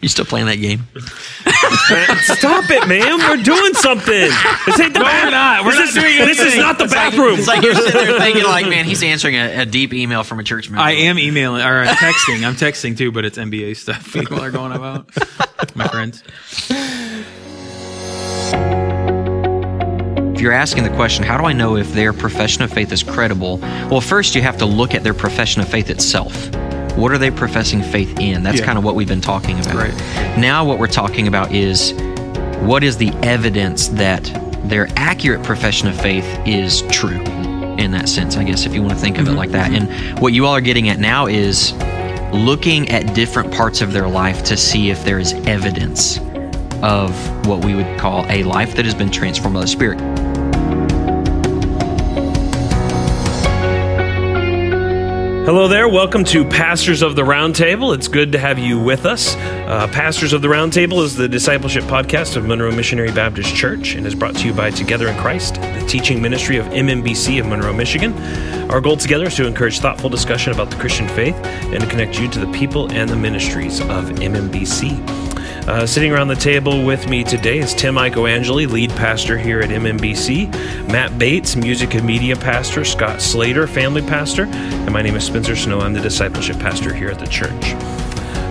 You still playing that game? Stop it, man. We're doing something. This ain't the No, bathroom. we're not. We're this not is, doing This is not the It's like- bathroom. It's like you're sitting there thinking, like, man, he's answering a, a deep email from a church member. I am emailing or I'm texting. I'm texting too, but it's NBA stuff people are going about. My friends. If you're asking the question, how do I know if their profession of faith is credible? Well, first you have to look at their profession of faith itself. What are they professing faith in? That's Yeah. kind of what we've been talking about. Right. Now, what we're talking about is what is the evidence that their accurate profession of faith is true in that sense, I guess, if you want to think of it mm-hmm. like that. And what you all are getting at now is looking at different parts of their life to see if there is evidence of what we would call a life that has been transformed by the Spirit. Hello there. Welcome to Pastors of the Roundtable. It's good to have you with us. Uh, Pastors of the Roundtable is the discipleship podcast of Monroe Missionary Baptist Church and is brought to you by Together in Christ, the teaching ministry of MMBC of Monroe, Michigan. Our goal together is to encourage thoughtful discussion about the Christian faith and to connect you to the people and the ministries of MMBC. Uh, sitting around the table with me today is Tim Iacoangeli, lead pastor here at MMBC, Matt Bates, music and media pastor, Scott Slater, family pastor, and my name is Spencer Snow. I'm the discipleship pastor here at the church.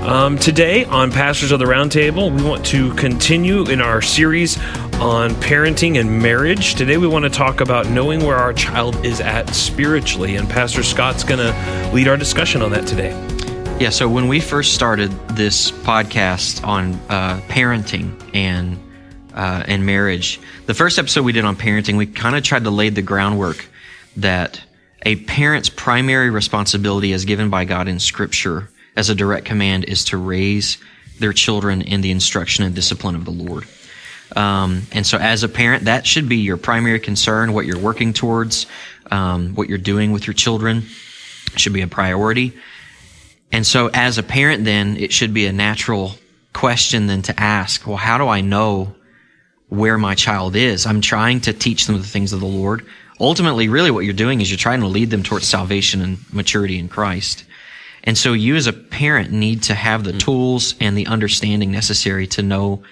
Um, today on Pastors of the Roundtable, we want to continue in our series on parenting and marriage. Today, we want to talk about knowing where our child is at spiritually, and Pastor Scott's going to lead our discussion on that today. Yeah, so when we first started this podcast on uh, parenting and uh, and marriage, the first episode we did on parenting, we kind of tried to lay the groundwork that a parent's primary responsibility, as given by God in Scripture, as a direct command, is to raise their children in the instruction and discipline of the Lord. Um, and so, as a parent, that should be your primary concern. What you're working towards, um, what you're doing with your children, should be a priority. And so, as a parent, then it should be a natural question then to ask, well, how do I know where my child is? I'm trying to teach them the things of the Lord. Ultimately, really what you're doing is you're trying to lead them towards salvation and maturity in Christ. And so you as a parent need to have the hmm. tools and the understanding necessary to know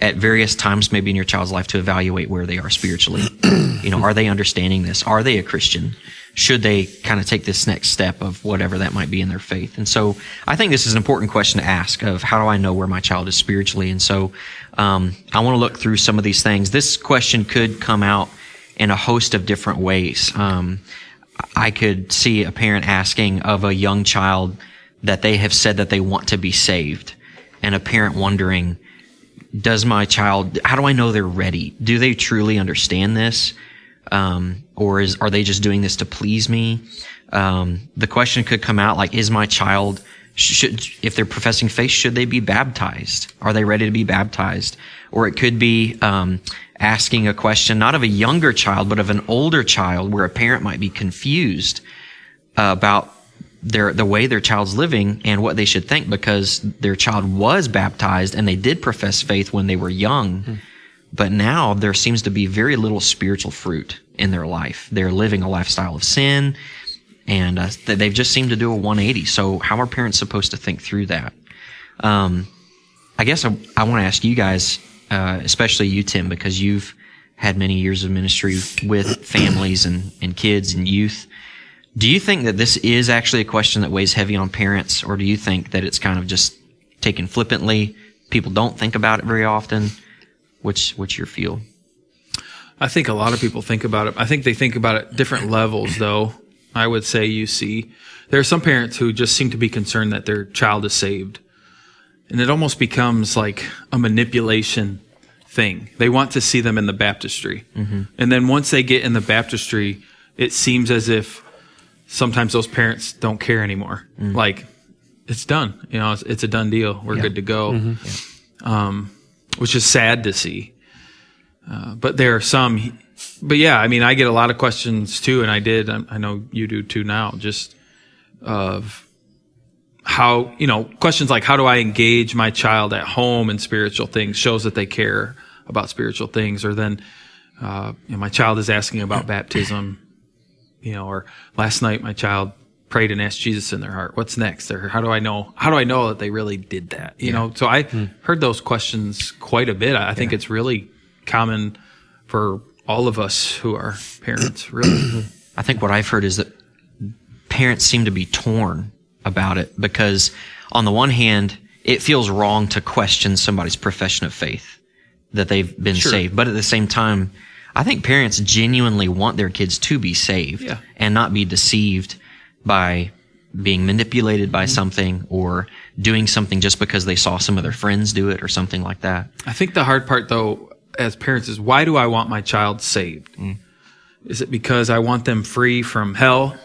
at various times maybe in your child's life to evaluate where they are spiritually. you know, are they understanding this? Are they a Christian? Should they kind of take this next step of whatever that might be in their faith? And so I think this is an important question to ask of how do I know where my child is spiritually? And so um, I want to look through some of these things. This question could come out in a host of different ways. Um, I could see a parent asking of a young child that they have said that they want to be saved, and a parent wondering, does my child, how do I know they're ready? Do they truly understand this? Um, or is, are they just doing this to please me? Um, the question could come out like, is my child, should, if they're professing faith, should they be baptized? Are they ready to be baptized? Or it could be, um, asking a question, not of a younger child, but of an older child where a parent might be confused uh, about their, the way their child's living and what they should think because their child was baptized and they did profess faith when they were young. But now there seems to be very little spiritual fruit in their life. They're living a lifestyle of sin and uh, they've just seemed to do a 180. So how are parents supposed to think through that? Um, I guess I, I want to ask you guys, uh, especially you, Tim, because you've had many years of ministry with families and, and kids and youth. Do you think that this is actually a question that weighs heavy on parents, or do you think that it's kind of just taken flippantly? People don't think about it very often. Which, what's your feel? I think a lot of people think about it. I think they think about it different levels, though. I would say you see there are some parents who just seem to be concerned that their child is saved, and it almost becomes like a manipulation thing. They want to see them in the baptistry, mm-hmm. and then once they get in the baptistry, it seems as if sometimes those parents don't care anymore. Mm. Like it's done, you know, it's, it's a done deal. We're good to go. Mm-hmm. Um, which is sad to see. Uh, but there are some, but yeah, I mean, I get a lot of questions too, and I did. I, I know you do too now. Just of how you know questions like how do I engage my child at home in spiritual things shows that they care about spiritual things, or then uh, you know, my child is asking about baptism, you know, or last night my child prayed and asked Jesus in their heart, what's next? Or how do I know? How do I know that they really did that? You know, so I hmm. heard those questions quite a bit. I think it's really common for all of us who are parents, really. I think what I've heard is that parents seem to be torn about it because, on the one hand, it feels wrong to question somebody's profession of faith that they've been Sure. saved. But at the same time, I think parents genuinely want their kids to be saved Yeah. and not be deceived by being manipulated Mm-hmm. by something or doing something just because they saw some of their friends do it or something like that. I think the hard part, though, as parents, is why do I want my child saved? Is it because I want them free from hell?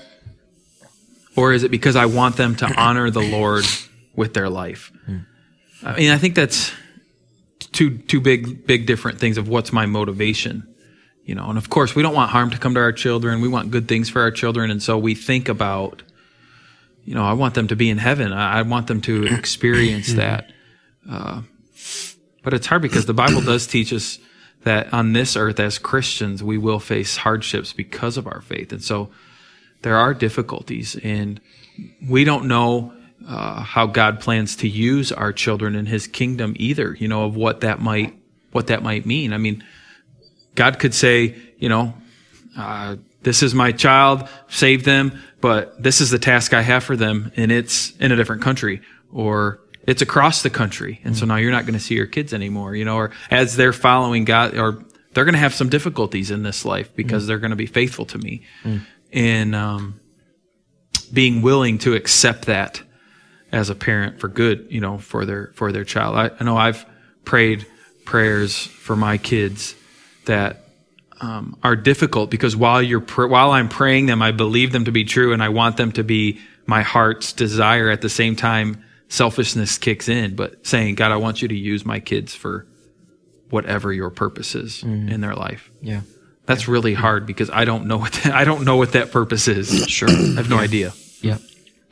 Or is it because I want them to honor the Lord with their life? I mean, I think that's two two big big different things of what's my motivation. You know, and of course we don't want harm to come to our children. We want good things for our children, and so we think about, you know, I want them to be in heaven. I, I want them to experience that. But it's hard because the Bible does teach us that on this earth, as Christians, we will face hardships because of our faith. And so there are difficulties, and we don't know uh, how God plans to use our children in His kingdom either. You know, of what that might what that might mean. I mean, God could say, you know, uh, this is my child, save them, but this is the task I have for them, and it's in a different country, or it's across the country, and so now you're not going to see your kids anymore, you know, or as they're following God, or they're going to have some difficulties in this life because they're going to be faithful to me, and um, being willing to accept that as a parent for good, you know, for their for their child. I, I know I've prayed prayers for my kids that um, are difficult because while you're pr- while I'm praying them, I believe them to be true, and I want them to be my heart's desire. At the same time, selfishness kicks in, but saying, "God, I want you to use my kids for whatever your purpose is in their life." Yeah. That's really hard because I don't know what that, I don't know what that purpose is. Sure. I have no idea. Yeah.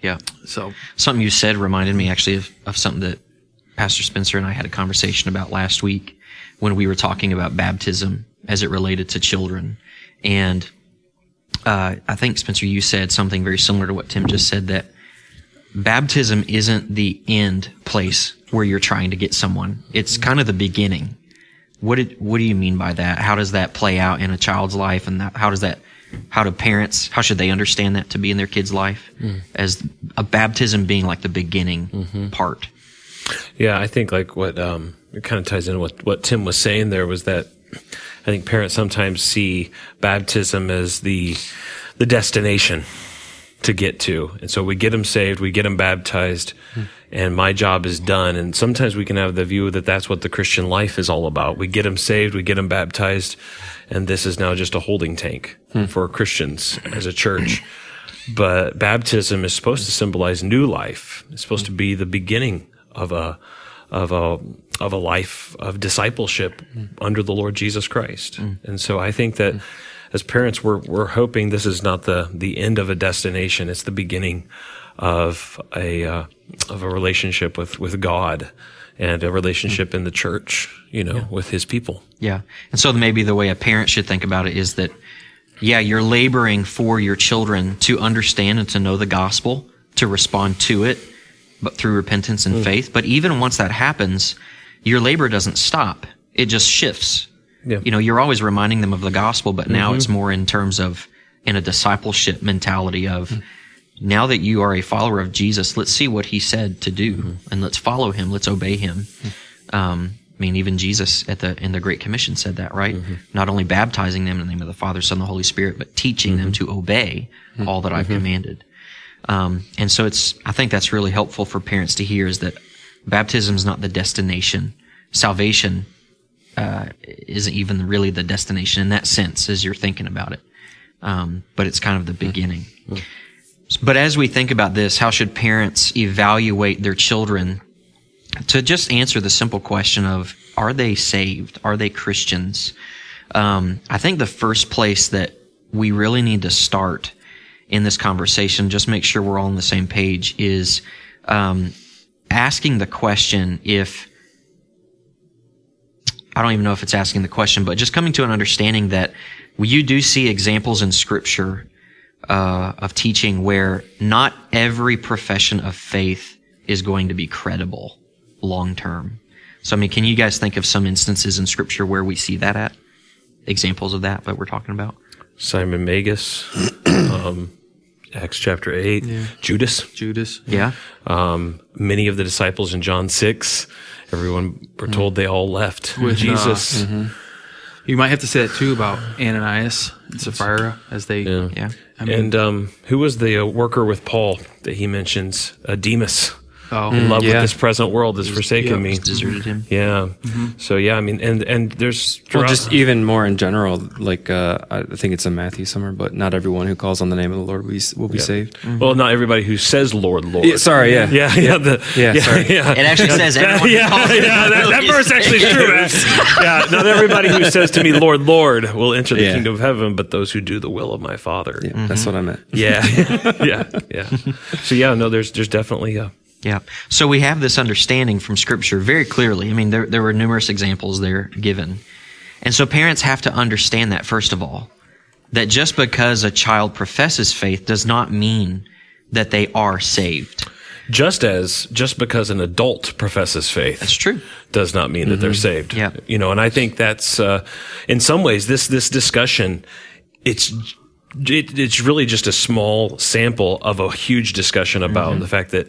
Yeah. So Something you said reminded me actually of, of something that Pastor Spencer and I had a conversation about last week when we were talking about baptism as it related to children. And uh, I think, Spencer, you said something very similar to what Tim just said that baptism isn't the end place where you're trying to get someone, it's kind of the beginning. What did, what do you mean by that? How does that play out in a child's life, and that, how does that, how do parents, how should they understand that to be in their kid's life as a baptism being like the beginning part? Yeah, I think like what um, it kind of ties into what what Tim was saying there was that I think parents sometimes see baptism as the the destination to get to, and so we get them saved, we get them baptized, and my job is done. And sometimes we can have the view that that's what the Christian life is all about. We get them saved, we get them baptized, and this is now just a holding tank for Christians as a church. But baptism is supposed to symbolize new life. It's supposed to be the beginning of a of a of a life of discipleship under the Lord Jesus Christ. Mm. And so I think that mm. as parents we're we're hoping this is not the the end of a destination. It's the beginning of a uh, of a relationship with with God and a relationship mm. in the church, you know, with his people. Yeah. And so maybe the way a parent should think about it is that, yeah, you're laboring for your children to understand and to know the gospel, to respond to it, but through repentance and faith. But even once that happens, your labor doesn't stop. It just shifts. Yeah. You know, you're always reminding them of the gospel, but now it's mm-hmm. more in terms of in a discipleship mentality of now that you are a follower of Jesus, let's see what he said to do mm-hmm. and let's follow him. Let's obey him. Um, I mean, even Jesus at the in the Great Commission said that, right? Mm-hmm. Not only baptizing them in the name of the Father, Son, and the Holy Spirit, but teaching them to obey all that I've commanded. Um, and so it's I think that's really helpful for parents to hear is that baptism is not the destination. Salvation uh, isn't even really the destination in that sense as you're thinking about it. Um, but it's kind of the beginning. But as we think about this, how should parents evaluate their children to just answer the simple question of are they saved? Are they Christians? Um, I think the first place that we really need to start in this conversation, just make sure we're all on the same page, is um, asking the question if I don't even know if it's asking the question, but just coming to an understanding that you do see examples in Scripture uh, of teaching where not every profession of faith is going to be credible long term. So, I mean, can you guys think of some instances in Scripture where we see that at? Examples of that that we're talking about? Simon Magus, um, Acts chapter 8, Judas. Judas. Yeah. Um, many of the disciples in John 6, everyone were told they all left With, uh, Jesus. You might have to say that too about Ananias and Sapphira as they. Yeah. Yeah. I mean, and um, who was the uh, worker with Paul that he mentions? Uh, Demas. Oh, In love yeah. with this present world has forsaken yeah, me. Deserted him. Yeah. Mm-hmm. So yeah, I mean, and and there's Well, just even more in general, like uh, I think it's in Matthew somewhere, but not everyone who calls on the name of the Lord will be, will be saved. Mm-hmm. well, not everybody who says Lord, Lord. Yeah, sorry, yeah. Yeah, yeah, the, Yeah, sorry. yeah. It actually says everyone who yeah, calls him yeah, that, that verse actually is true. Eh? yeah, not everybody who says to me, Lord, Lord, will enter the Yeah. kingdom of heaven, but those who do the will of my Father. Yeah, That's mm-hmm. what I meant. Yeah, yeah, yeah. So yeah, no, there's there's definitely a Yeah. So we have this understanding from Scripture very clearly. I mean, there, there were numerous examples there given. And so parents have to understand that, first of all, that just because a child professes faith does not mean that they are saved. just as just because an adult professes faith. That's true. does not mean that they're saved. Yeah. You know, and I think that's uh, in some ways this this discussion it's it, it's really just a small sample of a huge discussion about the fact that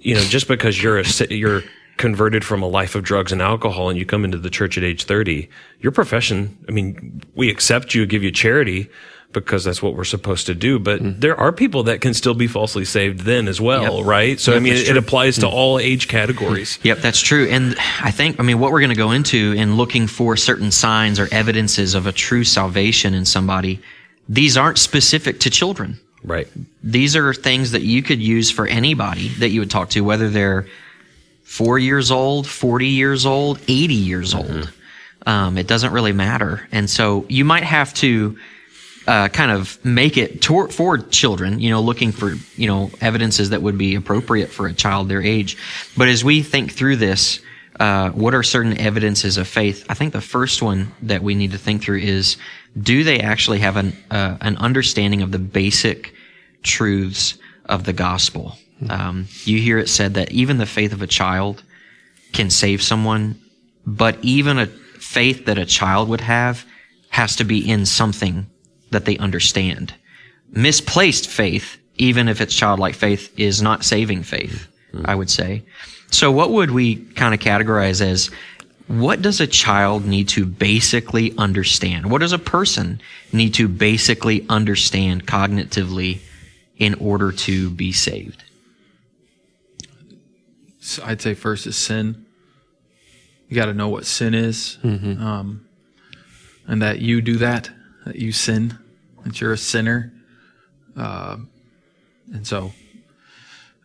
you know just because you're a you're converted from a life of drugs and alcohol and you come into the church at age 30 your profession I mean we accept you give you charity because that's what we're supposed to do but mm-hmm. there are people that can still be falsely saved then as well Yep. right so I mean that's it, applies to mm. all age categories Yep, that's true. And I think, I mean, what we're going to go into in looking for certain signs or evidences of a true salvation in somebody, these aren't specific to children. Right these are things that you could use for anybody that you would talk to, whether they're four years old, 40 years old, 80 years old. Um, it doesn't really matter. And so you might have to uh, kind of make it for children, you know, looking for, you know, evidences that would be appropriate for a child their age. But as we think through this, uh, what are certain evidences of faith? I think the first one that we need to think through is do they actually have an, uh, an understanding of the basic truths of the gospel? Um, you hear it said that even the faith of a child can save someone, but even a faith that a child would have has to be in something that they understand. Misplaced faith, even if it's childlike faith, is not saving faith, I would say. So what would we kind of categorize as what does a child need to basically understand? What does a person need to basically understand cognitively in order to be saved? So I'd say first is sin. You got to know what sin is, um, and that you do that, that you sin, that you're a sinner, uh, and so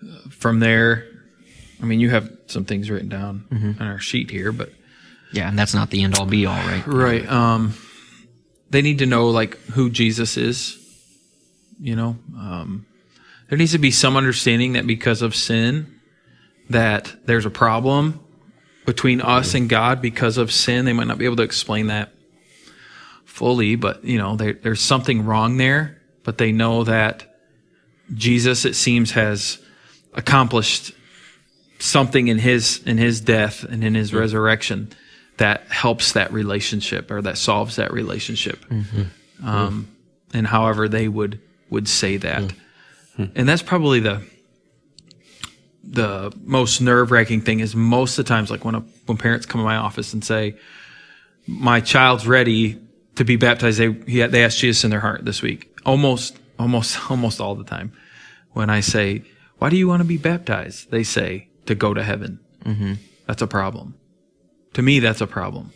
uh, from there, I mean, you have some things written down on our sheet here, but Yeah, and that's not the end all be all, right? right, um, they need to know like who Jesus is. You know, um, there needs to be some understanding that because of sin, that there's a problem between us and God because of sin. They might not be able to explain that fully, but you know, there, there's something wrong there. But they know that Jesus, it seems, has accomplished something in his in his death and in his mm-hmm. resurrection that helps that relationship or that solves that relationship. Mm-hmm. Um, and however they would would say that, hmm. Hmm. and that's probably the the most nerve wracking thing is most of the times, like when a, when parents come to my office and say, "My child's ready to be baptized," they he, they ask Jesus in their heart this week. Almost, almost, almost all the time, when I say, "Why do you want to be baptized?" They say, "To go to heaven." Mm-hmm. That's a problem. To me, that's a problem.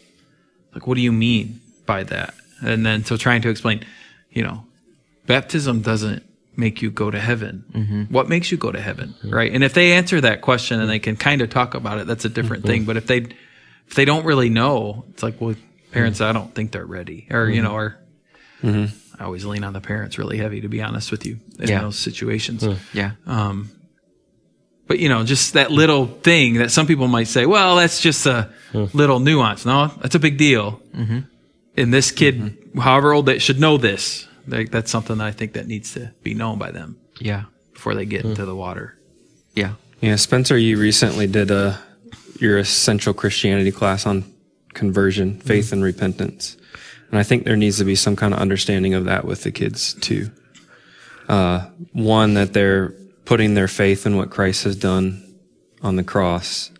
Like, what do you mean by that? And then so trying to explain, you know, baptism doesn't make you go to heaven. Mm-hmm. What makes you go to heaven, right? And if they answer that question and they can kind of talk about it, that's a different thing. But if they if they don't really know, it's like, well, parents, I don't think they're ready, or you know, mm-hmm. or mm-hmm. I always lean on the parents really heavy, to be honest with you, in Yeah. those situations. Yeah. Um, But you know, just that little thing that some people might say, well, that's just a hmm. little nuance. No, that's a big deal. Mm-hmm. And this kid, mm-hmm. however old, they should know this Like, that's something that I think that needs to be known by them Yeah. before they get hmm. into the water. Yeah. Yeah, Spencer, you recently did a your essential Christianity class on conversion, hmm. faith, and repentance, and I think there needs to be some kind of understanding of that with the kids too. Uh, one that they're putting their faith in what Christ has done on the cross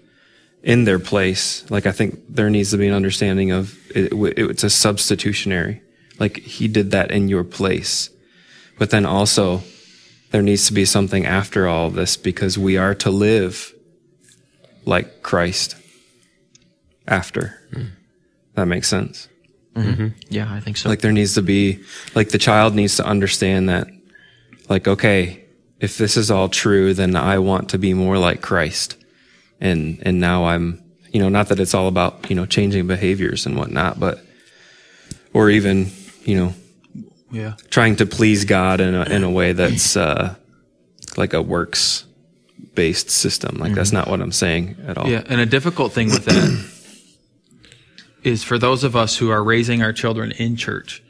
in their place. Like I think there needs to be an understanding of it, it, it's a substitutionary. Like he did that in your place, but then also there needs to be something after all of this because we are to live like Christ after. Mm-hmm. That makes sense. Mm-hmm. Yeah, I think so. Like there needs to be, like the child needs to understand that, like, okay, if this is all true, then I want to be more like Christ. And, and now I'm, you know, not that it's all about, you know, changing behaviors and whatnot, but, or even, you know, Yeah. trying to please God in a, in a way that's uh, like a works based system. Like that's not what I'm saying at all. Yeah, and a difficult thing with that is for those of us who are raising our children in church,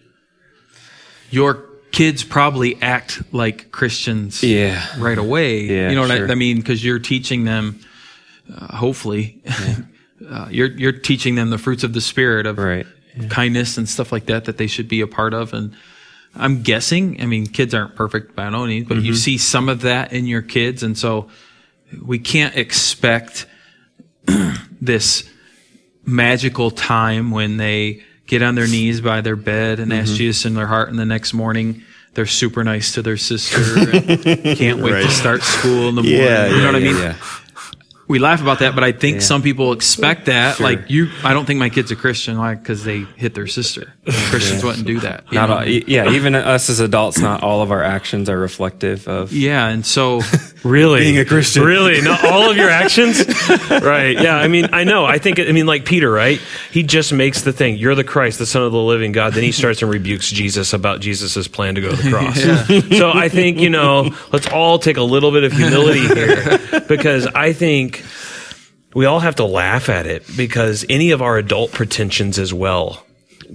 your kids probably act like Christians Yeah. right away. Yeah, you know what sure. I, I mean? Because you're teaching them, uh, hopefully, uh, you're you're teaching them the fruits of the spirit of Right. kindness and stuff like that that they should be a part of. And I'm guessing, I mean, kids aren't perfect by no means, but Mm-hmm. you see some of that in your kids, and so we can't expect this magical time when they get on their knees by their bed and Mm-hmm. ask Jesus in their heart, and the next morning they're super nice to their sister and can't wait to start school in the morning. you know what I mean? Yeah. We laugh about that, but I think some people expect that. Like you, I don't think my kid's a Christian, like because they hit their sister. Christians wouldn't do that. Not all, yeah, even us as adults, not all of our actions are reflective of. yeah, and so Really? Being a Christian. Really? Not all of your actions? right. Yeah. I mean, I know. I think, I mean, like Peter, right? He just makes the thing, you're the Christ, the Son of the living God. Then he starts and rebukes Jesus about Jesus' plan to go to the cross. So I think, you know, let's all take a little bit of humility here because I think we all have to laugh at it because any of our adult pretensions as well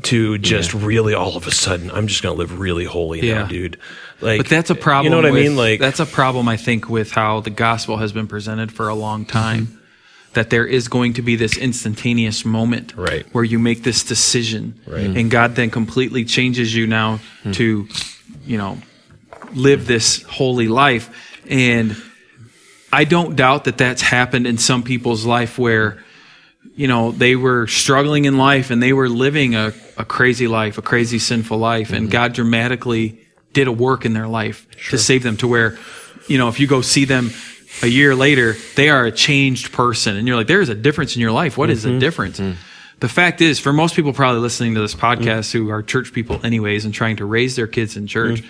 to just really all of a sudden, I'm just going to live really holy now, Yeah. dude. Like, But that's a problem. You know what I mean? Like, that's a problem. I think with how the gospel has been presented for a long mm-hmm. time. That there is going to be this instantaneous moment Right. where you make this decision, Right. and God then completely changes you now hmm. to, you know, live this holy life. And I don't doubt that that's happened in some people's life where, you know, they were struggling in life and they were living a, a crazy life, a crazy sinful life, and mm-hmm. God dramatically did a work in their life to save them to where, you know, if you go see them a year later, they are a changed person. And you're like, there is a difference in your life. What is the mm-hmm. difference? Mm. The fact is, for most people probably listening to this mm. podcast who are church people anyways and trying to raise their kids in church, mm.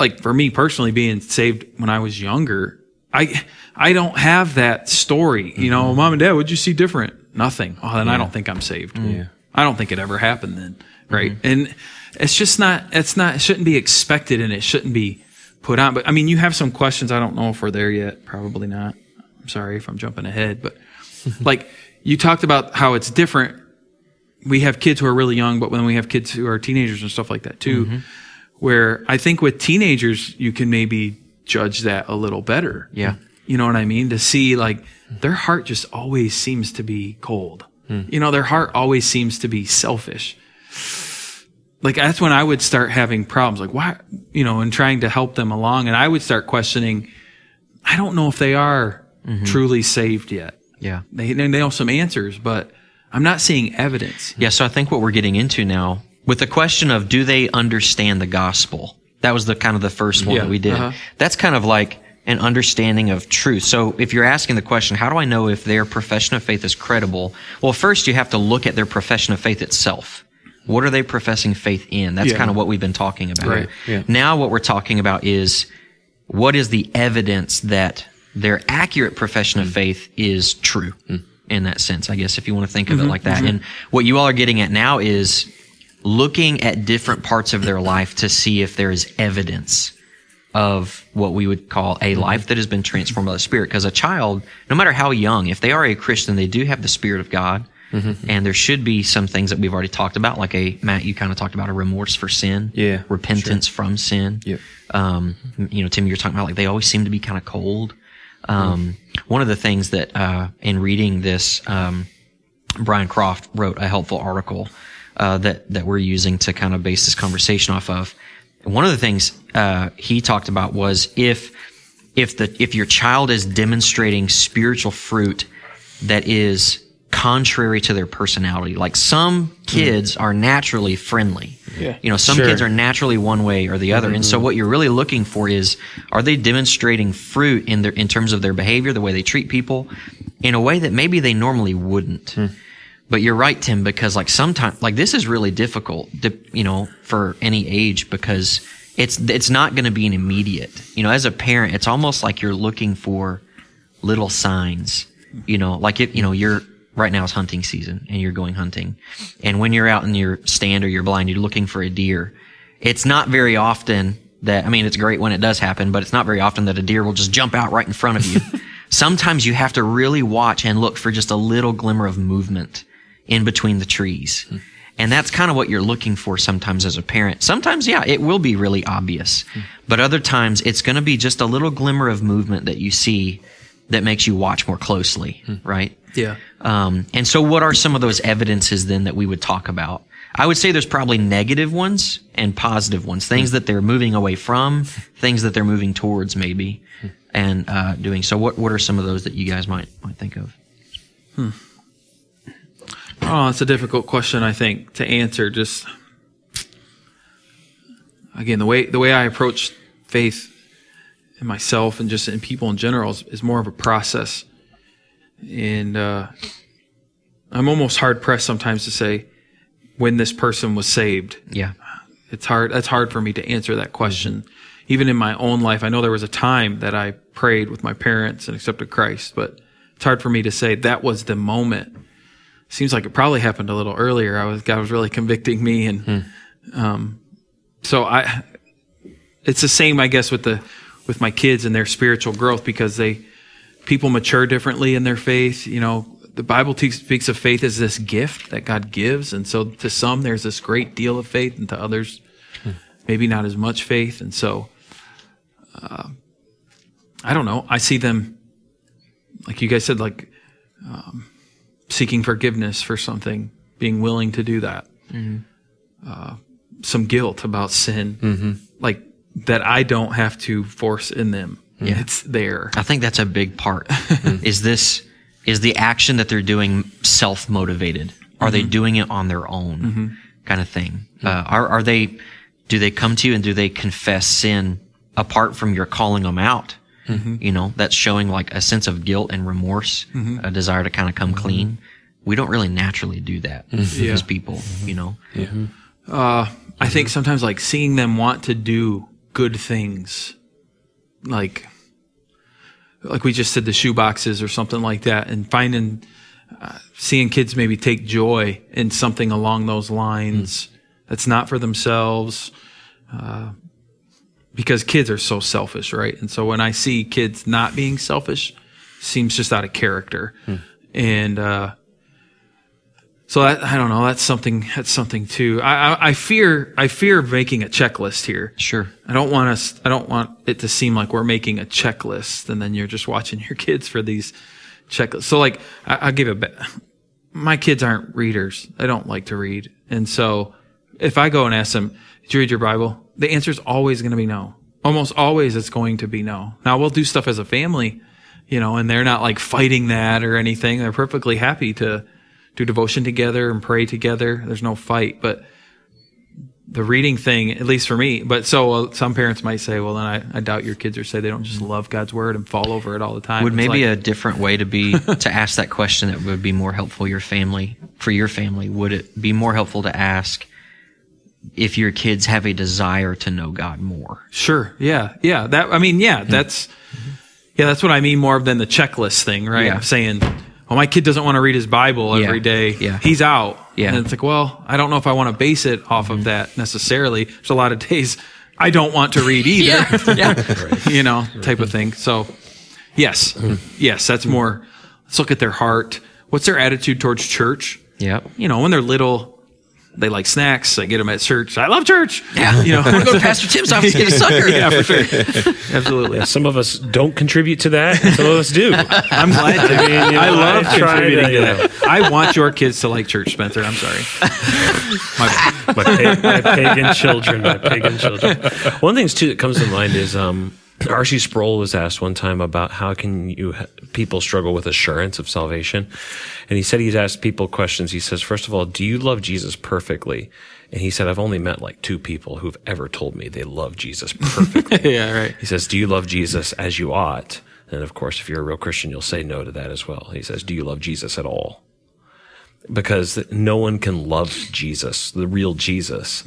like for me personally being saved when I was younger, I I don't have that story. You know, mm-hmm. mom and dad, what'd you see different? Nothing. Oh, then I don't think I'm saved. Yeah. I don't think it ever happened then. Right. Mm-hmm. And it's just not it's not it shouldn't be expected and it shouldn't be put on. But I mean you have some questions. I don't know if we're there yet. Probably not. I'm sorry if I'm jumping ahead, but like you talked about how it's different. We have kids who are really young, but when we have kids who are teenagers and stuff like that too, mm-hmm. where I think with teenagers you can maybe judge that a little better. Yeah. You know what I mean? To see like their heart just always seems to be cold. Hmm. You know, their heart always seems to be selfish. Like that's when I would start having problems. Like why, you know, and trying to help them along, and I would start questioning. I don't know if they are mm-hmm. truly saved yet. Yeah. They they know some answers, but I'm not seeing evidence. Yeah, so I think what we're getting into now with the question of do they understand the gospel? That was the kind of the first one Yeah, that we did. uh-huh. That's kind of like an understanding of truth. So if you're asking the question, how do I know if their profession of faith is credible? Well, first you have to look at their profession of faith itself. What are they professing faith in? That's Yeah. kind of what we've been talking about. Right, yeah. Now what we're talking about is what is the evidence that their accurate profession of mm. faith is true mm. in that sense, I guess, if you want to think of it mm-hmm, like that. Mm-hmm. And what you all are getting at now is looking at different parts of their life to see if there is evidence of what we would call a life that has been transformed by the Spirit. Because a child, no matter how young, if they are a Christian, they do have the Spirit of God. and there should be some things that we've already talked about, like a Matt, you kind of talked about a remorse for sin, Yeah, repentance from sin. Yep. Um, you know, Tim, you're talking about like they always seem to be kind of cold. Um, one of the things that uh, in reading this, um, Brian Croft wrote a helpful article uh, that that we're using to kind of base this conversation off of. One of the things uh, he talked about was if if the if your child is demonstrating spiritual fruit that is contrary to their personality. Like some kids are naturally friendly. Yeah. You know, some Sure. kids are naturally one way or the other. And so what you're really looking for is are they demonstrating fruit in their in terms of their behavior, the way they treat people, in a way that maybe they normally wouldn't. But you're right, Tim, because like sometimes like this is really difficult, to, you know, for any age because it's it's not going to be an immediate. You know, as a parent, it's almost like you're looking for little signs. You know, like if you know you're right now is hunting season and you're going hunting, and when you're out in your stand or you're blind, you're looking for a deer. It's not very often that I mean, it's great when it does happen, but it's not very often that a deer will just jump out right in front of you. Sometimes you have to really watch and look for just a little glimmer of movement in between the trees. And that's kind of what you're looking for sometimes as a parent. Sometimes, yeah, it will be really obvious. But other times, it's going to be just a little glimmer of movement that you see that makes you watch more closely, right? Yeah. Um, and so, what are some of those evidences then that we would talk about? I would say there's probably negative ones and positive ones, things that they're moving away from, things that they're moving towards, maybe, and uh, doing. So, what what are some of those that you guys might might think of? Oh, it's a difficult question, I think, to answer. Just again, the way the way I approach faith in myself and just in people in general is, is more of a process, and uh, I'm almost hard pressed sometimes to say when this person was saved. Yeah, It's hard. That's hard for me to answer that question. Even in my own life, I know there was a time that I prayed with my parents and accepted Christ, but it's hard for me to say that was the moment. Seems like it probably happened a little earlier. I was God was really convicting me, and um, so I. It's the same, I guess, with the with my kids and their spiritual growth because they people mature differently in their faith. You know, the Bible te- speaks of faith as this gift that God gives, and so to some there's this great deal of faith, and to others maybe not as much faith. And so, uh, I don't know. I see them, like you guys said, like um, seeking forgiveness for something, being willing to do that. Mm-hmm. Uh, some guilt about sin, mm-hmm. like that I don't have to force in them. Yeah. It's there. I think that's a big part. is this is the action that they're doing self motivated? Are they doing it on their own, kind of thing? Uh, are are they? Do they come to you and do they confess sin apart from your calling them out? Mm-hmm. You know, that's showing like a sense of guilt and remorse, mm-hmm. a desire to kind of come mm-hmm. clean. We don't really naturally do that Yeah. as people, you know. Uh, I think sometimes like seeing them want to do good things, like like we just said the shoe boxes or something like that, and finding uh, seeing kids maybe take joy in something along those lines mm. that's not for themselves. Uh, because kids are so selfish, right? And so when I see kids not being selfish, seems just out of character. And uh, so that, I don't know. That's something. That's something too. I, I, I fear. I fear making a checklist here. Sure. I don't want us. I don't want it to seem like we're making a checklist, and then you're just watching your kids for these checklists. So, like, I, I'll give a bit. My kids aren't readers. They don't like to read, and so if I go and ask them, "Did you read your Bible?" The answer is always going to be no. Almost always, it's going to be no. Now we'll do stuff as a family, you know, and they're not like fighting that or anything. They're perfectly happy to do devotion together and pray together. There's no fight, but the reading thing, at least for me. But so uh, some parents might say, well, then I, I doubt your kids or say they don't just love God's word and fall over it all the time. Would It's maybe like, a different way to be to ask that question that would be more helpful your family for your family? Would it be more helpful to ask if your kids have a desire to know God more? sure, yeah, yeah. That I mean, yeah, that's yeah, that's what I mean more than the checklist thing, right? Yeah. Of saying, well, my kid doesn't want to read his Bible Yeah. every day. Yeah. he's out. Yeah. and it's like, well, I don't know if I want to base it off of mm-hmm. that necessarily. There's a lot of days I don't want to read either. yeah. you know, type of thing. So, yes, mm-hmm. yes, that's more. Let's look at their heart. What's their attitude towards church? Yeah. You know, when they're little, they like snacks. I get them at church. I love church. Yeah. You know, I want to go to Pastor Tim's office and get a sucker. yeah, for sure. Absolutely. Some of us don't contribute to that, and some of us do. I'm glad to. I mean, you I love I contributing to, to you know. that. I want your kids to like church, Spencer. I'm sorry. My my, pa- my pagan children, my pagan children. One of the things too that comes to mind is um, R.C. Sproul was asked one time about how can you people struggle with assurance of salvation, and he said he's asked people questions. He says, first of all, do you love Jesus perfectly? And he said, I've only met like two people who've ever told me they love Jesus perfectly. yeah, right. He says, Do you love Jesus as you ought? And of course, if you're a real Christian, you'll say no to that as well. He says, Do you love Jesus at all? Because no one can love Jesus, the real Jesus,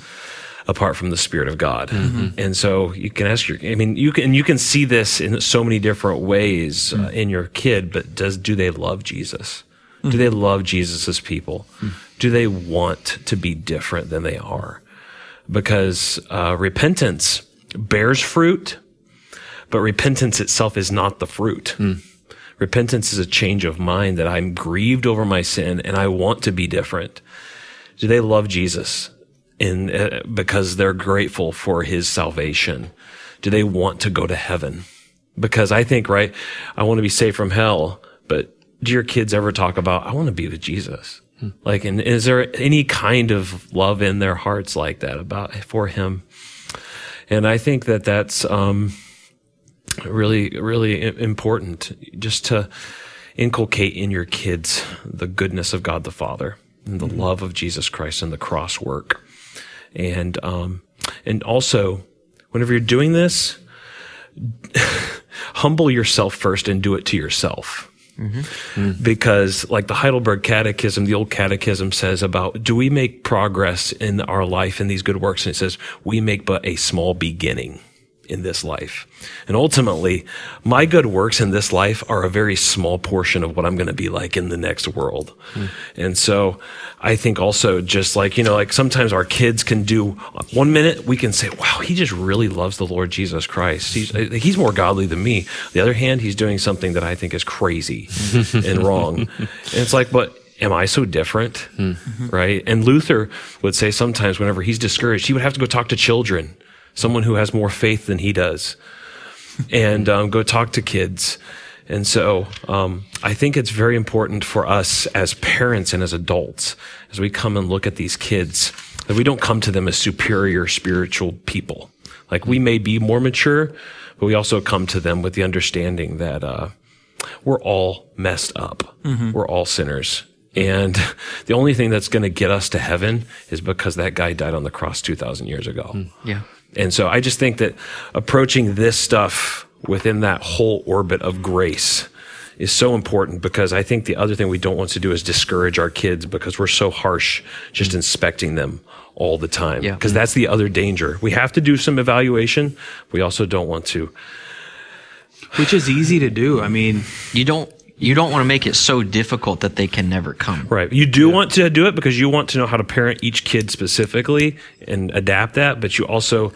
apart from the Spirit of God. Mm-hmm. And so you can ask your, I mean, you can, you can see this in so many different ways uh, mm. in your kid, but does, do they love Jesus? Do mm. they love Jesus as people? Mm. Do they want to be different than they are? Because uh, repentance bears fruit, but repentance itself is not the fruit. Repentance is a change of mind that I'm grieved over my sin and I want to be different. Do they love Jesus in uh, because they're grateful for his salvation? Do they want to go to heaven? Because I think, right, I want to be saved from hell, but do your kids ever talk about, I want to be with Jesus? Like, and is there any kind of love in their hearts like that about for him? And I think that that's, um, really, really important just to inculcate in your kids the goodness of God the Father and the love of Jesus Christ and the cross work. And, um, and also whenever you're doing this, humble yourself first and do it to yourself. Because, like the Heidelberg Catechism, the old catechism says about do we make progress in our life in these good works? And it says, we make but a small beginning in this life. And ultimately, my good works in this life are a very small portion of what I'm going to be like in the next world. Hmm. And so I think also just like, you know, like sometimes our kids can do uh, one minute we can say, wow, he just really loves the Lord Jesus Christ. He's, hmm. uh, he's more godly than me. The other hand, he's doing something that I think is crazy and wrong. And it's like, but am I so different? Hmm. Right. And Luther would say sometimes whenever he's discouraged, he would have to go talk to children, someone who has more faith than he does, and um, go talk to kids. And so um, I think it's very important for us as parents and as adults, as we come and look at these kids, that we don't come to them as superior spiritual people. Like we may be more mature, but we also come to them with the understanding that uh, we're all messed up. We're all sinners. And the only thing that's going to get us to heaven is because that guy died on the cross 2,000 years ago. Yeah. And so I just think that approaching this stuff within that whole orbit of grace is so important because I think the other thing we don't want to do is discourage our kids because we're so harsh just mm-hmm. inspecting them all the time. Yeah. Because that's the other danger. We have to do some evaluation. We also don't want to. Which is easy to do. I mean, You don't you don't want to make it so difficult that they can never come. Right. You do want to do it because you want to know how to parent each kid specifically and adapt that, but you also,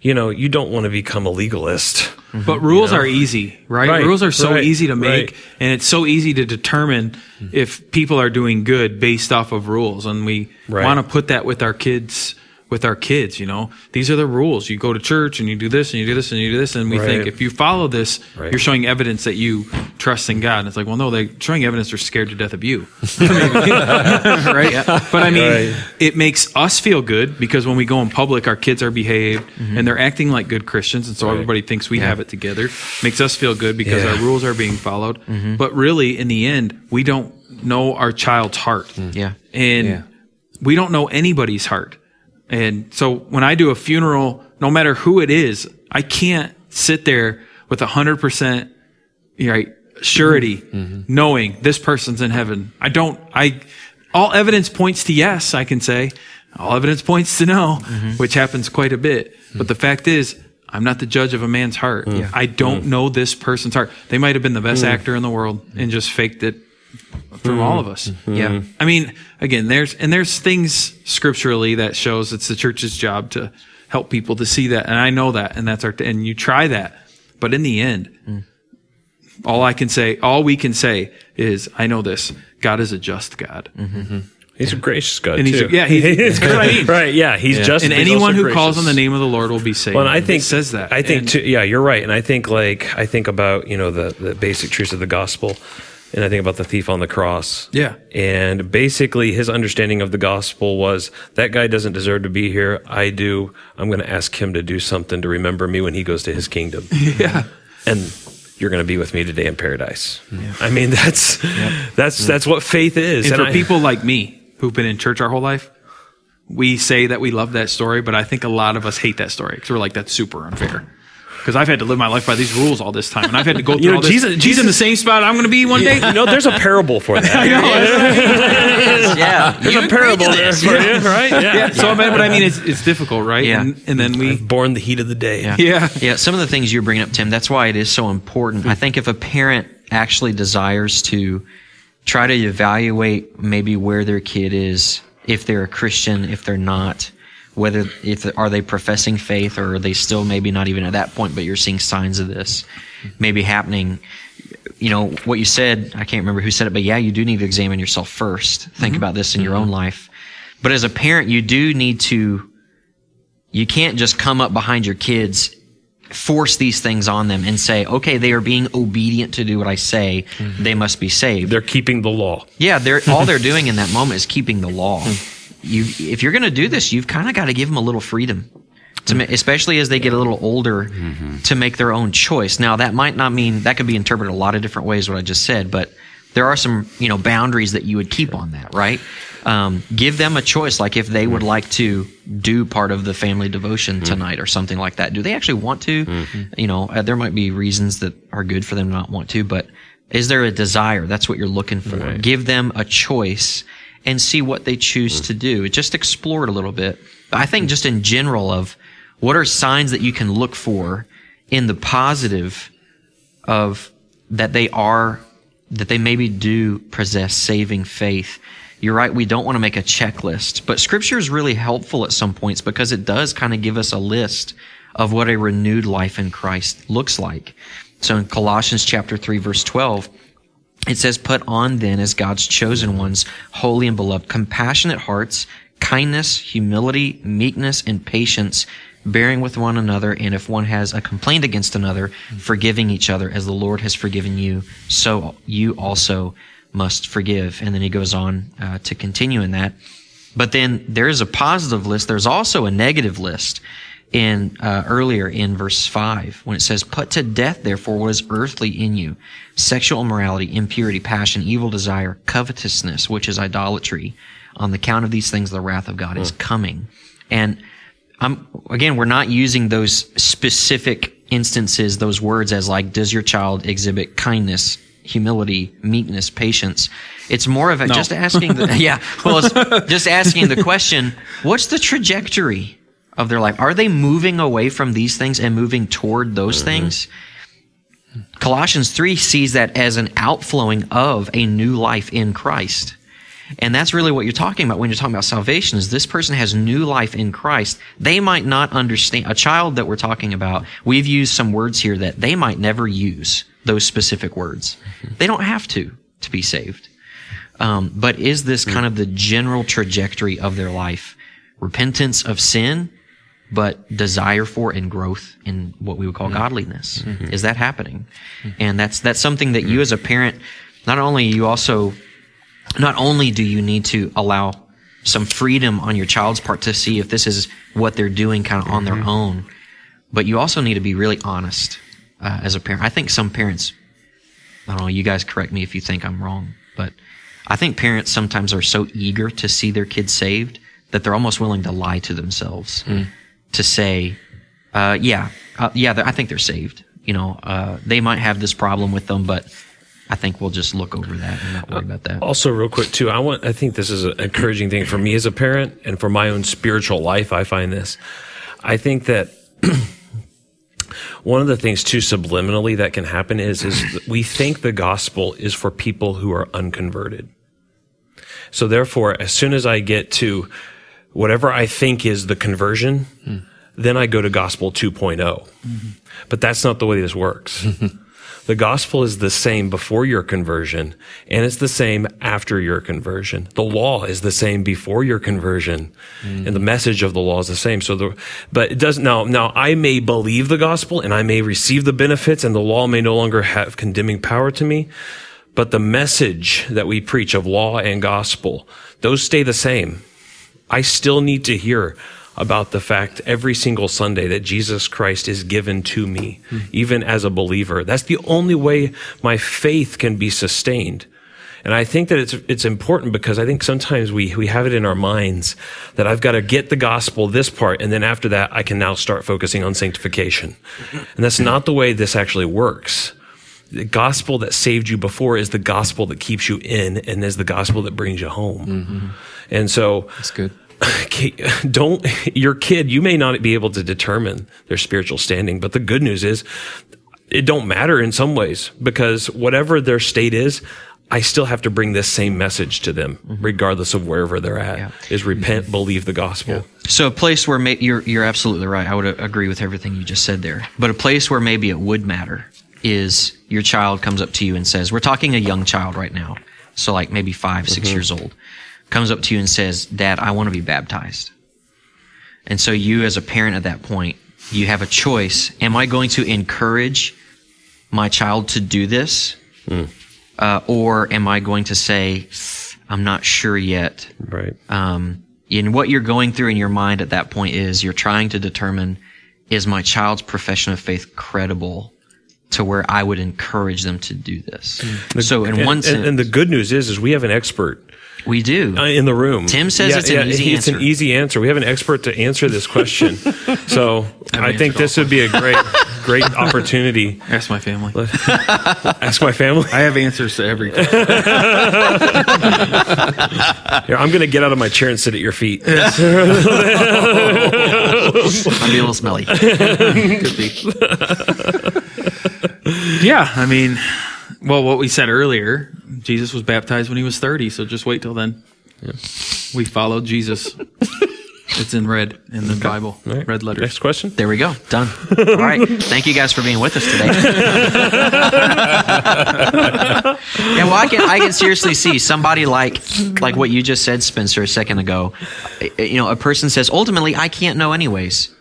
you know, you don't want to become a legalist. Mm-hmm. But rules are easy, right? Right, Rules are so right, easy to make, right. and it's so easy to determine mm-hmm. if people are doing good based off of rules. And we Right. want to put that with our kids. With our kids, you know, these are the rules. You go to church and you do this and you do this and you do this, and we Right. think if you follow this, Right. you're showing evidence that you trust in God. And it's like, well, no, they're showing evidence they're scared to death of you, right? But I mean, Right. it makes us feel good because when we go in public, our kids are behaved mm-hmm. and they're acting like good Christians, and so everybody thinks we have it together. Makes us feel good because Yeah. our rules are being followed. Mm-hmm. But really, in the end, we don't know our child's heart, mm. Yeah. and Yeah. we don't know anybody's heart. And so when I do a funeral, no matter who it is, I can't sit there with a hundred percent right surety, mm-hmm. knowing this person's in heaven. I don't. I all evidence points to yes. I can say all evidence points to no, mm-hmm. which happens quite a bit. Hmm. But the fact is. I'm not the judge of a man's heart. Hmm. I don't hmm. know this person's heart. They might have been the best actor in the world and just faked it from hmm. all of us. Hmm. Yeah. I mean, again, there's and there's things scripturally that shows it's the church's job to help people to see that, and I know that, and that's our and you try that, but in the end, hmm. All I can say, all we can say is, I know this. God is a just God. Mm-hmm. He's a gracious God And he's too. a- yeah, he's- that's what I mean. right. Yeah, he's just And but he's anyone also who calls on the name of the Lord will be saved. Well, and I It think says that. I think And- too. Yeah, you're right. And I think like I think about you know the the basic truths of the gospel, and I think about the thief on the cross. Yeah. And basically, his understanding of the gospel was that guy doesn't deserve to be here. I do. I'm going to ask him to do something to remember me when he goes to his kingdom. Yeah. And you're going to be with me today in paradise. Yeah. I mean, that's that's mm. that's what faith is. And for I- people like me who've been in church our whole life, we say that we love that story, but I think a lot of us hate that story because we're like, that's super unfair. Because I've had to live my life by these rules all this time, and I've had to go through know, all this. Jesus- He's Jesus- in the same spot I'm going to be one day. you know, there's a parable for that. yeah. There's a parable there for you, right? Yeah. Yeah. So, but I mean, it's, it's difficult, right? Yeah. And, and then we've Born the heat of the day. Yeah. Yeah. Yeah. Some of the things you're bringing up, Tim, that's why it is so important. I think if a parent actually desires to try to evaluate maybe where their kid is, if they're a Christian, if they're not, whether, if, are they professing faith or are they still maybe not even at that point, but you're seeing signs of this maybe happening. You know, what you said, I can't remember who said it, but yeah, you do need to examine yourself first. Think mm-hmm. about this in your own mm-hmm. life. But as a parent, you do need to you can't just come up behind your kids, force these things on them, and say, okay, they are being obedient to do what I say. Mm-hmm. They must be saved. They're keeping the law. yeah, they're all they're doing in that moment is keeping the law. Hmm. You, if you're going to do this, you've kind of got to give them a little freedom. Ma- especially as they get a little older, to make their own choice. Now, that might not mean that could be interpreted a lot of different ways. What I just said, but there are some you know boundaries that you would keep on that, right? Um, give them a choice, like if they would like to do part of the family devotion tonight or something like that. Do they actually want to? You know, uh, there might be reasons that are good for them to not want to, but is there a desire? That's what you're looking for. Give them a choice and see what they choose to do. Mm-hmm. Just explore it a little bit. I think just in general of what are signs that you can look for in the positive of that they are that they maybe do possess saving faith. You're right, we don't want to make a checklist, but scripture is really helpful at some points because it does kind of give us a list of what a renewed life in Christ looks like. So in Colossians chapter 3 verse 12, it says, Put on then as God's chosen ones, holy and beloved, compassionate hearts, kindness, humility, meekness, and patience, bearing with one another, and if one has a complaint against another, forgiving each other as the Lord has forgiven you, so you also must forgive. And then he goes on uh, to continue in that. But then there is a positive list. There's also a negative list in uh, earlier in verse 5 when it says put to death therefore what is earthly in you sexual immorality impurity passion evil desire covetousness which is idolatry. On the count of these things the wrath of god is coming. And I'm, again we're not using those specific instances those words as like does your child exhibit kindness humility meekness patience? It's more of a just asking the yeah well it's just asking the question what's the trajectory of their life are they moving away from these things and moving toward those mm-hmm. things colossians 3 sees that as an outflowing of a new life in christ and that's really what you're talking about when you're talking about salvation is this person has new life in Christ. They might not understand a child that we're talking about. We've used some words here that they might never use those specific words. Mm-hmm. They don't have to to be saved. Um, but is this kind mm. of the general trajectory of their life? Repentance of sin, but desire for and growth in what we would call mm-hmm. godliness. Mm-hmm. Is that happening? Mm-hmm. And that's that's something that you as a parent, not only you also not only do you need to allow some freedom on your child's part to see if this is what they're doing kind of on their own, but you also need to be really honest uh, as a parent. I think some parents, I don't know, you guys correct me if you think I'm wrong, but I think parents sometimes are so eager to see their kids saved that they're almost willing to lie to themselves mm. To say, uh, yeah, uh, yeah, I think they're saved. You know, uh, they might have this problem with them, but I think we'll just look over that and not worry about that. Also, real quick too, I want. I think this is an encouraging thing for me as a parent and for my own spiritual life. I find this. I think that one of the things too subliminally that can happen is is we think the gospel is for people who are unconverted. So therefore, as soon as I get to whatever I think is the conversion, then I go to gospel 2.0. But that's not the way this works. The gospel is the same before your conversion, and it's the same after your conversion. The law is the same before your conversion, and the mm. message of the law is the same. So the, but it doesn't now. Now I may believe the gospel, and I may receive the benefits, and the law may no longer have condemning power to me. But the message that we preach of law and gospel, those stay the same. I still need to hear about the fact every single Sunday that Jesus Christ is given to me, hmm. even as a believer. That's the only way my faith can be sustained. And I think that it's it's important because I think sometimes we we have it in our minds that I've got to get the gospel this part and then after that I can now start focusing on sanctification. And that's not the way this actually works. The gospel that saved you before is the gospel that keeps you in and is the gospel that brings you home. Mm-hmm. And so That's good. Don't your kid you may not be able to determine their spiritual standing but the good news is it don't matter in some ways because whatever their state is i still have to bring this same message to them mm-hmm. regardless of wherever they're at Yeah. is repent mm-hmm. believe the gospel. So a place where may, you're you're absolutely right. I would agree with everything you just said there. But a place where maybe it would matter is your child comes up to you and says, "We're talking a young child right now, so like maybe 5 six mm-hmm. years old, comes up to you and says, "Dad, I want to be baptized." And so you, as a parent at that point, you have a choice: Am I going to encourage my child to do this, uh, or am I going to say, "I'm not sure yet"? right um, in what you're going through in your mind at that point is you're trying to determine is my child's profession of faith credible to where I would encourage them to do this. So in and, one and, sense, and the good news is is we have an expert we do. uh, in the room. Tim says it's an easy answer. It's an easy answer. We have an expert to answer this question. so I think this would be a great, great opportunity. Ask my family. Ask my family. I have answers to every. Here, I'm going to get out of my chair and sit at your feet. I'd be a little smelly. Could be. yeah, I mean, well, what we said earlier, Jesus was baptized when he was 30, so just wait till then. We followed Jesus. it's in red in the Bible, All right. red letters. Next question. There we go. Done. All right. Thank you guys for being with us today. yeah, well, I can I can seriously see somebody like like what you just said, Spencer, a second ago. You know, a person says, ultimately, I can't know anyways.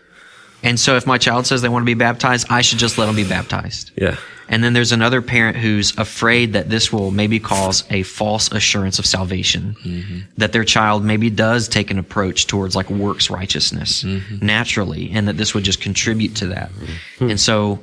And so, if my child says they want to be baptized, I should just let them be baptized. Yeah. And then there's another parent who's afraid that this will maybe cause a false assurance of salvation, mm-hmm. that their child maybe does take an approach towards like works righteousness mm-hmm. naturally, and that this would just contribute to that. Mm-hmm. And so,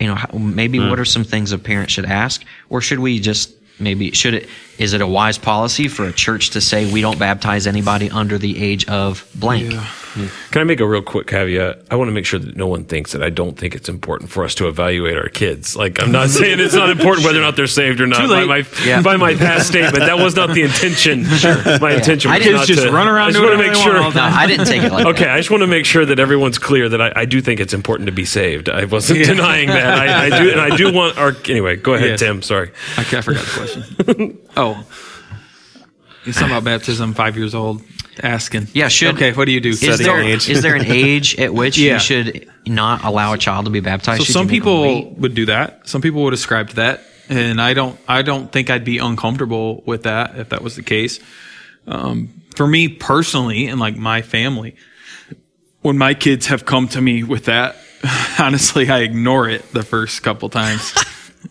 you know, maybe mm. what are some things a parent should ask, or should we just maybe should it is it a wise policy for a church to say we don't baptize anybody under the age of blank? Hmm. Can I make a real quick caveat? I want to make sure that no one thinks that I don't think it's important for us to evaluate our kids. Like, I'm not saying it's not important whether or not they're saved or not. Too By my, Yeah. by my past statement, that was not the intention. Sure. My intention I was didn't not just to- run around I just doing want to whatever make they want sure. all the No, I didn't take it like Okay, that. I just want to make sure that everyone's clear that I, I do think it's important to be saved. I wasn't denying that. I, I do, and I do want our. Anyway, go ahead, Yes. Tim. Sorry. I, I forgot the question. oh, it's something about baptism. Five years old, asking. Yeah, should Okay, what do you do? Is Setting there, age. is there an age at which Yeah. you should not allow a child to be baptized? So Should some you make them wait? people would do that. Some people would ascribe to that, and I don't. I don't think I'd be uncomfortable with that if that was the case. Um, for me personally, and like my family, when my kids have come to me with that, honestly, I ignore it the first couple times.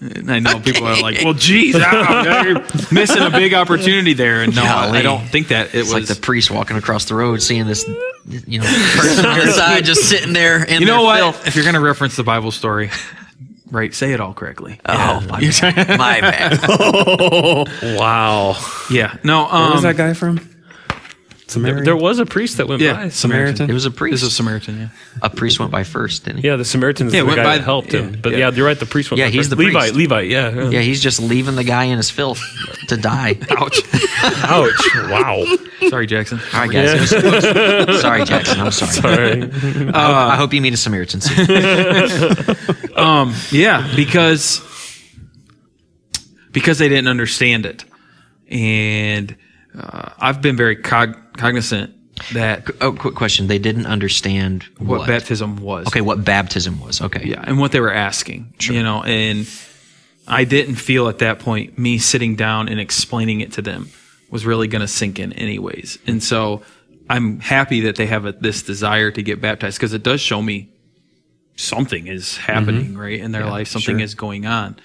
And I know people are like, "Well, geez, ow, you're missing a big opportunity there." And no, I, Golly. I don't think that it It's was. like the priest walking across the road, seeing this, you know, person on the side just sitting there. In you know their what? filth. If you're going to reference the Bible story, right, say it all correctly. Oh, my bad. my bad. Wow. Yeah. No. Where Um, was that guy from? There, Samaritan. there was a priest that went Yeah, by. Samaritan. It was a priest. This priest. is a Samaritan. Yeah. a priest went by first, didn't he? Yeah, the Samaritan's Yeah, the went guy by- that helped him. yeah, but yeah. yeah. you're right. The priest went Yeah, by he's first. the Levi. priest. Levi. Yeah. yeah. Yeah, he's just leaving the guy in his filth to die. Ouch. Ouch. Wow. Sorry, Jackson. All right, guys. it was sorry, Jackson. I'm sorry. Sorry. I, hope, I hope you meet a Samaritan soon. Yeah, because because they didn't understand it, and uh, I've been very cog- cognizant that Oh, quick question. They didn't understand what, what, baptism was. Okay, what baptism was. Okay. Yeah, and what they were asking, you know, and I didn't feel at that point me sitting down and explaining it to them was really going to sink in anyways. And so I'm happy that they have a, this desire to get baptized because it does show me something is mm-hmm. happening right in their life, something sure. is going on.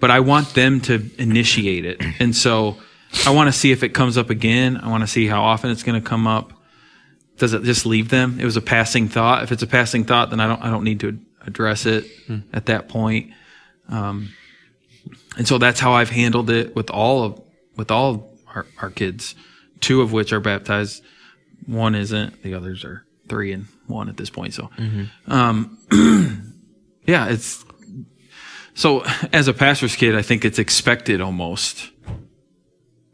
But I want them to initiate it. And so I want to see if it comes up again. I want to see how often it's going to come up. Does it just leave them? It was a passing thought. If it's a passing thought, then I don't I don't need to address it at that point. Um, and so that's how I've handled it with all of with all our, our kids, two of which are baptized. One isn't. The others are three and one at this point. So, um, yeah, it's so as a pastor's kid, I think it's expected almost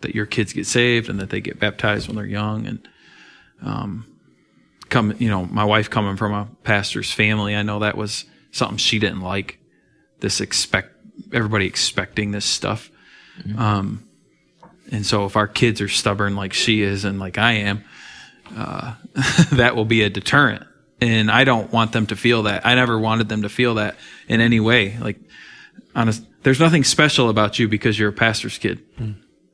that your kids get saved and that they get baptized when they're young and um, come. You know, my wife coming from a pastor's family, I know that was something she didn't like. This expect everybody expecting this stuff. Um, and so if our kids are stubborn like she is and like I am, uh, that will be a deterrent. And I don't want them to feel that. I never wanted them to feel that in any way. Like, honest, there's nothing special about you because you're a pastor's kid.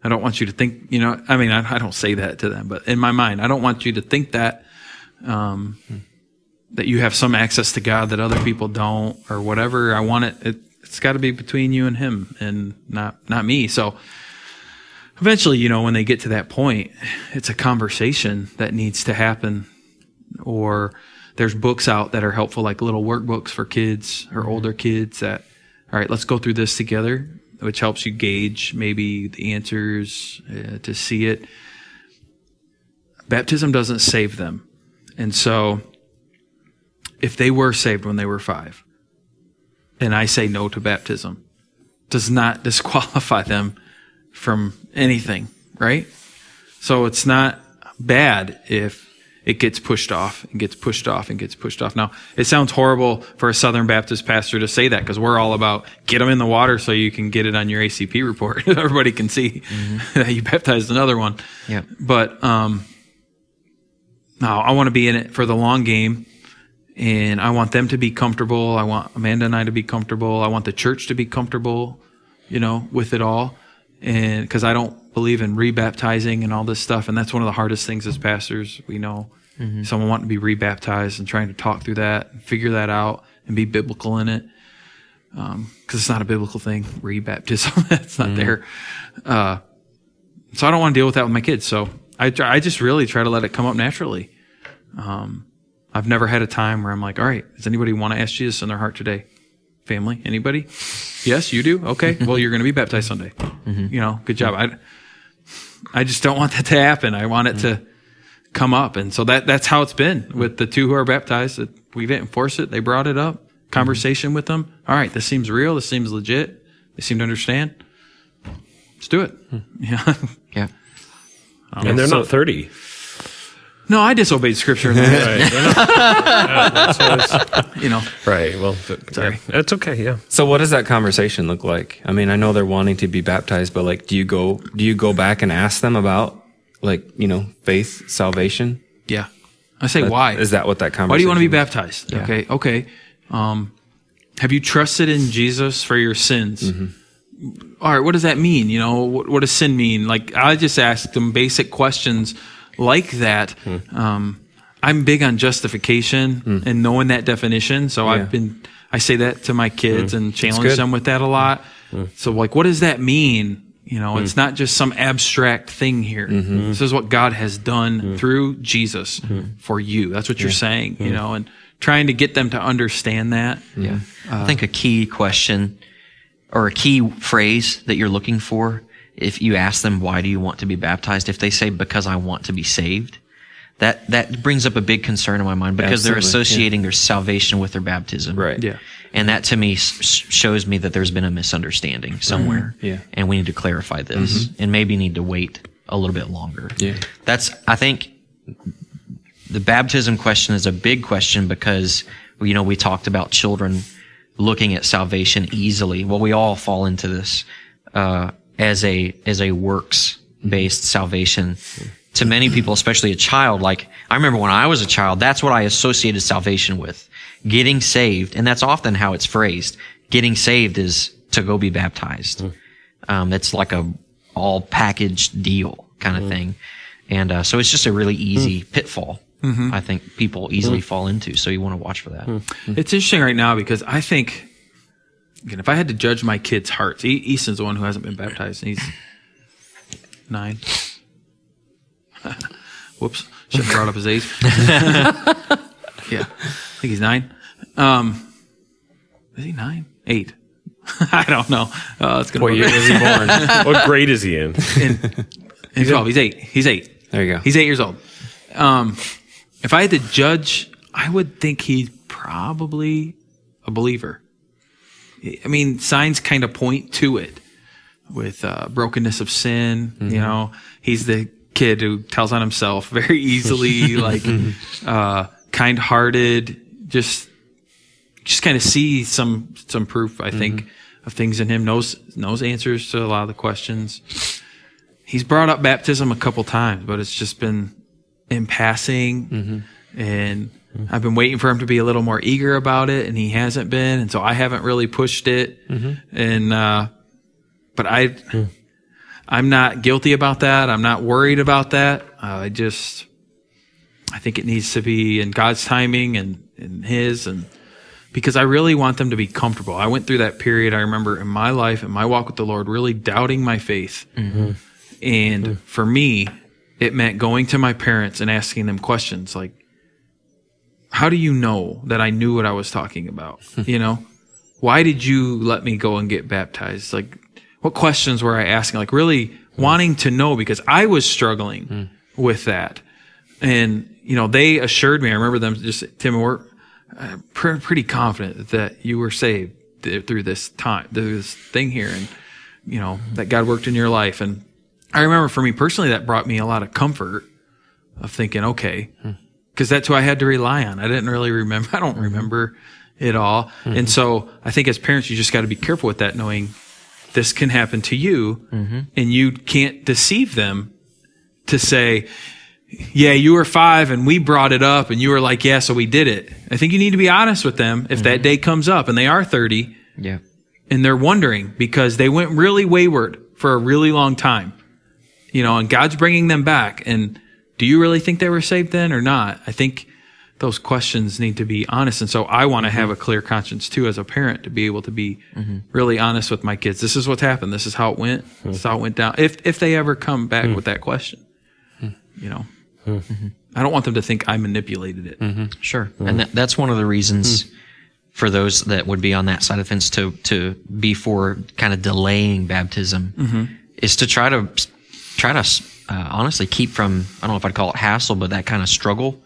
I don't want you to think, you know, I mean, I, I don't say that to them, but in my mind, I don't want you to think that, um, that you have some access to God that other people don't or whatever. I want it, it it's got to be between you and him and not, not me. So, eventually, you know, when they get to that point, it's a conversation that needs to happen. Or there's books out that are helpful, like little workbooks for kids or older kids that, all right, let's go through this together, which helps you gauge maybe the answers uh, to see it. Baptism doesn't save them. And so if they were saved when they were five, and I say no to baptism, does not disqualify them from anything, right? So it's not bad if it gets pushed off and gets pushed off and gets pushed off. Now, it sounds horrible for a Southern Baptist pastor to say that because we're all about get them in the water so you can get it on your ACP report. Everybody can see that you baptized another one. Yeah. But um, no, I want to be in it for the long game. And I want them to be comfortable. I want Amanda and I to be comfortable. I want the church to be comfortable, you know, with it all. And because I don't believe in rebaptizing and all this stuff. And that's one of the hardest things as pastors. We know Mm-hmm. someone wanting to be rebaptized and trying to talk through that and figure that out and be biblical in it. Um, because it's not a biblical thing, rebaptism. that's not mm-hmm. there. Uh, so I don't want to deal with that with my kids. So I, try- I just really try to let it come up naturally. Um, I've never had a time where I'm like, all right, does anybody want to ask Jesus in their heart today? Family? Anybody? yes, you do? Okay. Well, you're going to be baptized Sunday. Mm-hmm. You know, good job. I, I just don't want that to happen. I want it to come up. And so that, that's how it's been with the two who are baptized. That We didn't force it. They brought it up. Conversation with them. All right. This seems real. This seems legit. They seem to understand. Let's do it. Hmm. Yeah. Yeah. Um, and they're not 30. No, I disobeyed scripture. Right. They're not- you know, right. Well, th- Sorry. yeah, that's okay. Yeah. So what does that conversation look like? I mean, I know they're wanting to be baptized, but like, do you go, do you go back and ask them about like, you know, faith, salvation? yeah. I say why? Is that what that conversation? Why do you want to be baptized? Okay, okay. Um, have you trusted in Jesus for your sins? Mm-hmm. All right, what does that mean? You know, what, what does sin mean? Like, I just ask them basic questions like that. Hmm. Um, I'm big on justification and knowing that definition. So Yeah. Hmm. I've been, I say that to my kids and challenge. Hmm. them with that a lot. So, like, what does that mean? You know, it's not just some abstract thing here. Mm-hmm. This is what God has done Hmm. through Jesus for you. That's what you're saying, you know, and trying to get them to understand that. Yeah. I think a key question or a key phrase that you're looking for, if you ask them, why do you want to be baptized? If they say, because I want to be saved, that, that brings up a big concern in my mind because they're Absolutely, yeah. associating their salvation with their baptism. Right. Yeah. And that to me s- s- shows me that there's been a misunderstanding mm-hmm. somewhere. Yeah. And we need to clarify this mm-hmm. and maybe need to wait a little bit longer. Yeah. That's, I think the baptism question is a big question because, you know, we talked about children looking at salvation easily. Well, we all fall into this, uh, as a, as a works based mm-hmm. salvation. To many people, especially a child, like I remember when I was a child, that's what I associated salvation with. Getting saved. And that's often how it's phrased. Getting saved is, to go be baptized. Hmm. Um, it's like a all packaged deal kind of hmm. thing. And uh, so it's just a really easy hmm. pitfall. Mm-hmm. I think people easily fall into. So you want to watch for that. It's interesting right now because I think, again, if I had to judge my kids' hearts, e- Easton's the one who hasn't been baptized, and he's nine. Whoops, should have brought up his age. yeah, I think he's nine. Um, is he nine? Eight? I don't know. Uh, it's gonna What year was he born? what grade is he in? He's 12. He's eight. He's eight. There you go. He's eight years old. Um, if I had to judge, I would think he's probably a believer. I mean, signs kind of point to it with uh, brokenness of sin. You know, he's the kid who tells on himself very easily, like uh, kind-hearted. Just, just kind of see some some proof. I think of things in him. knows knows answers to a lot of the questions he's brought up baptism a couple times, but it's just been in passing. And I've been waiting for him to be a little more eager about it, and he hasn't been. And so I haven't really pushed it. And, uh, but I, I'm not guilty about that. I'm not worried about that. Uh, I just, I think it needs to be in God's timing and, and His. And because I really want them to be comfortable. I went through that period, I remember in my life, in my walk with the Lord, really doubting my faith. And for me, it meant going to my parents and asking them questions like, how do you know that I knew what I was talking about? you know, why did you let me go and get baptized? Like, what questions were I asking? Like, really wanting to know because I was struggling hmm. with that. And, you know, they assured me, I remember them just, Tim, we're uh, pre- pretty confident that you were saved th- through this time, through this thing here. And, you know, that God worked in your life. And I remember for me personally, that brought me a lot of comfort of thinking, okay, hmm. because that's who I had to rely on. I didn't really remember. I don't hmm. remember it all. And so I think as parents, you just got to be careful with that, knowing this can happen to you mm-hmm. and you can't deceive them to say, yeah, you were five and we brought it up and you were like, yeah, so we did it. I think you need to be honest with them if that mm-hmm. day comes up and they are 30 Yeah. and they're wondering because they went really wayward for a really long time. You know, and God's bringing them back. And do you really think they were saved then or not? I think those questions need to be honest. And so I want to have mm-hmm. a clear conscience too as a parent to be able to be mm-hmm. really honest with my kids. This is what's happened. This is how it went. Hmm. This is how it went down. If if they ever come back hmm. with that question. Hmm. You know. I don't want them to think I manipulated it. Mm-hmm. Sure, and that, that's one of the reasons for those that would be on that side of the fence to to be for kind of delaying baptism is to try to try to uh, honestly keep from I don't know if I'd call it hassle, but that kind of struggle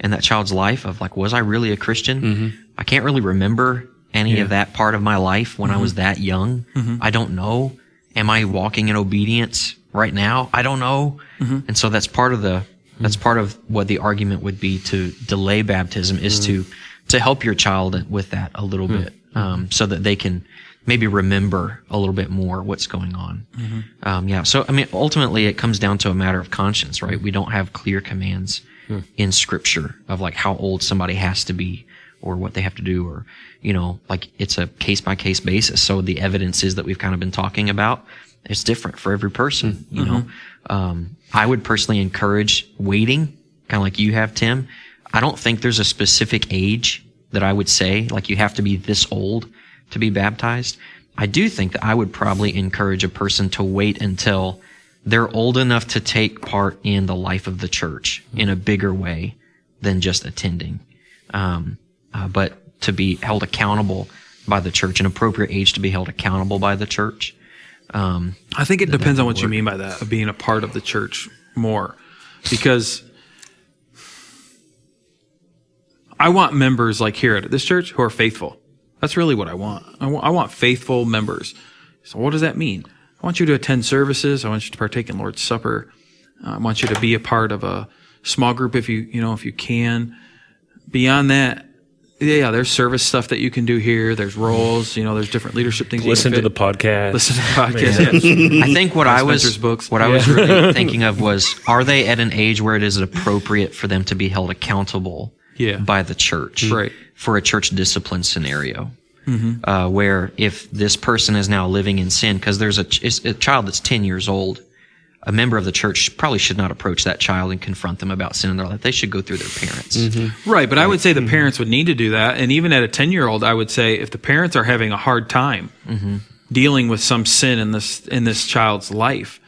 in that child's life of like, was I really a Christian? Mm-hmm. I can't really remember any of that part of my life when I mm-hmm. was that young. Mm-hmm. I don't know. Am I walking in obedience right now? I don't know. And so that's part of the that's part of what the argument would be to delay baptism is to to help your child with that a little bit, um, so that they can maybe remember a little bit more what's going on. Um, yeah. So I mean, ultimately, it comes down to a matter of conscience, right? We don't have clear commands Hmm. in Scripture of like how old somebody has to be or what they have to do, or you know, like it's a case by case basis. So the evidences that we've kind of been talking about, it's different for every person. Hmm. You know, mm-hmm. um, I would personally encourage waiting, kind of like you have, Tim. I don't think there's a specific age that I would say like you have to be this old to be baptized. I do think that I would probably encourage a person to wait until they're old enough to take part in the life of the church in a bigger way than just attending. Um, uh, but to be held accountable by the church, an appropriate age to be held accountable by the church. Um, I think it depends on what you mean by that, of being a part of the church more. Because I want members like here at this church who are faithful. That's really what I want. I want, I want faithful members. So what does that mean? I want you to attend services. I want you to partake in Lord's Supper. Uh, I want you to be a part of a small group if you, you know, if you can. Beyond that, yeah, there's service stuff that you can do here. There's roles, you know, there's different leadership things. you Listen can to the podcast. Listen to the podcast. yes. I think what I was books. what I was really thinking of was are they at an age where it is appropriate for them to be held accountable Yeah. by the church Right. for a church discipline scenario? Mm-hmm. uh, where if this person is now living in sin, because there's a, ch- a child that's 10 years old, a member of the church probably should not approach that child and confront them about sin in their life. They should go through their parents. Mm-hmm. Right, but I would say the mm-hmm. parents would need to do that. And even at a 10 year old, I would say if the parents are having a hard time dealing with some sin in this, in this child's life,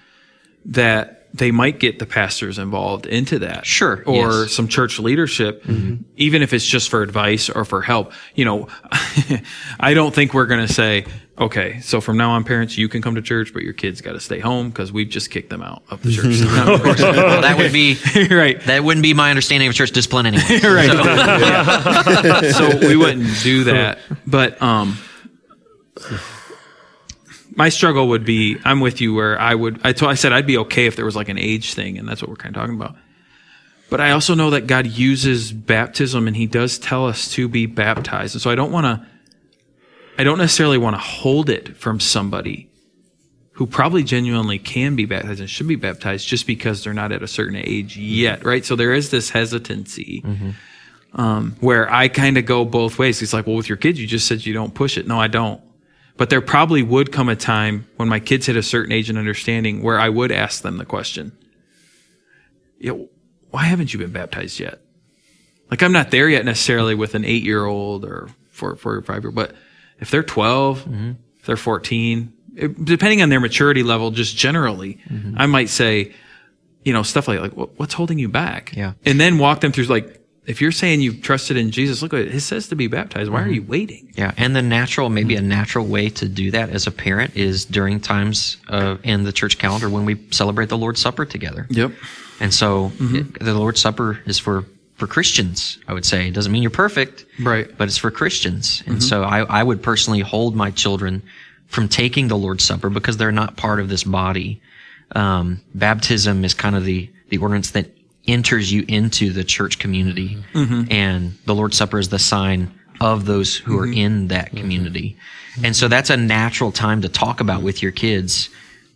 that they might get the pastors involved into that. Sure, Or yes. Mm-hmm. some church leadership, even if it's just for advice or for help. You know, I don't think we're going to say, okay, so from now on, parents, you can come to church, but your kids got to stay home because we've just kicked them out of the church. Well, that would be right. that wouldn't be my understanding of church discipline anyway. right. Yeah. so we wouldn't do that. But um, my struggle would be I'm with you where I would I told I said I'd be okay if there was like an age thing, and that's what we're kind of talking about. But I also know that God uses baptism, and He does tell us to be baptized, and so I don't want to. I don't necessarily want to hold it from somebody who probably genuinely can be baptized and should be baptized just because they're not at a certain age yet, right? So there is this hesitancy um, where I kind of go both ways. It's like, well, with your kids, you just said you don't push it. No, I don't. But there probably would come a time when my kids hit a certain age and understanding where I would ask them the question, you know, why haven't you been baptized yet? Like I'm not there yet necessarily with an eight year old or four, four or five year old, but if they're 12, mm-hmm. if they're 14, it- depending on their maturity level, just generally, mm-hmm. I might say, you know, stuff like, like what's holding you back? Yeah. And then walk them through like, if you're saying you've trusted in Jesus, look at it. It says to be baptized. Why are you waiting? Yeah, and the natural, maybe a natural way to do that as a parent is during times uh, in the church calendar when we celebrate the Lord's Supper together. Yep. And so it- the Lord's Supper is for for Christians. I would say it doesn't mean you're perfect, Right. But it's for Christians. And so I, I would personally hold my children from taking the Lord's Supper because they're not part of this body. Um, baptism is kind of the the ordinance that enters you into the church community, mm-hmm. and the Lord's Supper is the sign of those who are mm-hmm. in that community. And so that's a natural time to talk about with your kids.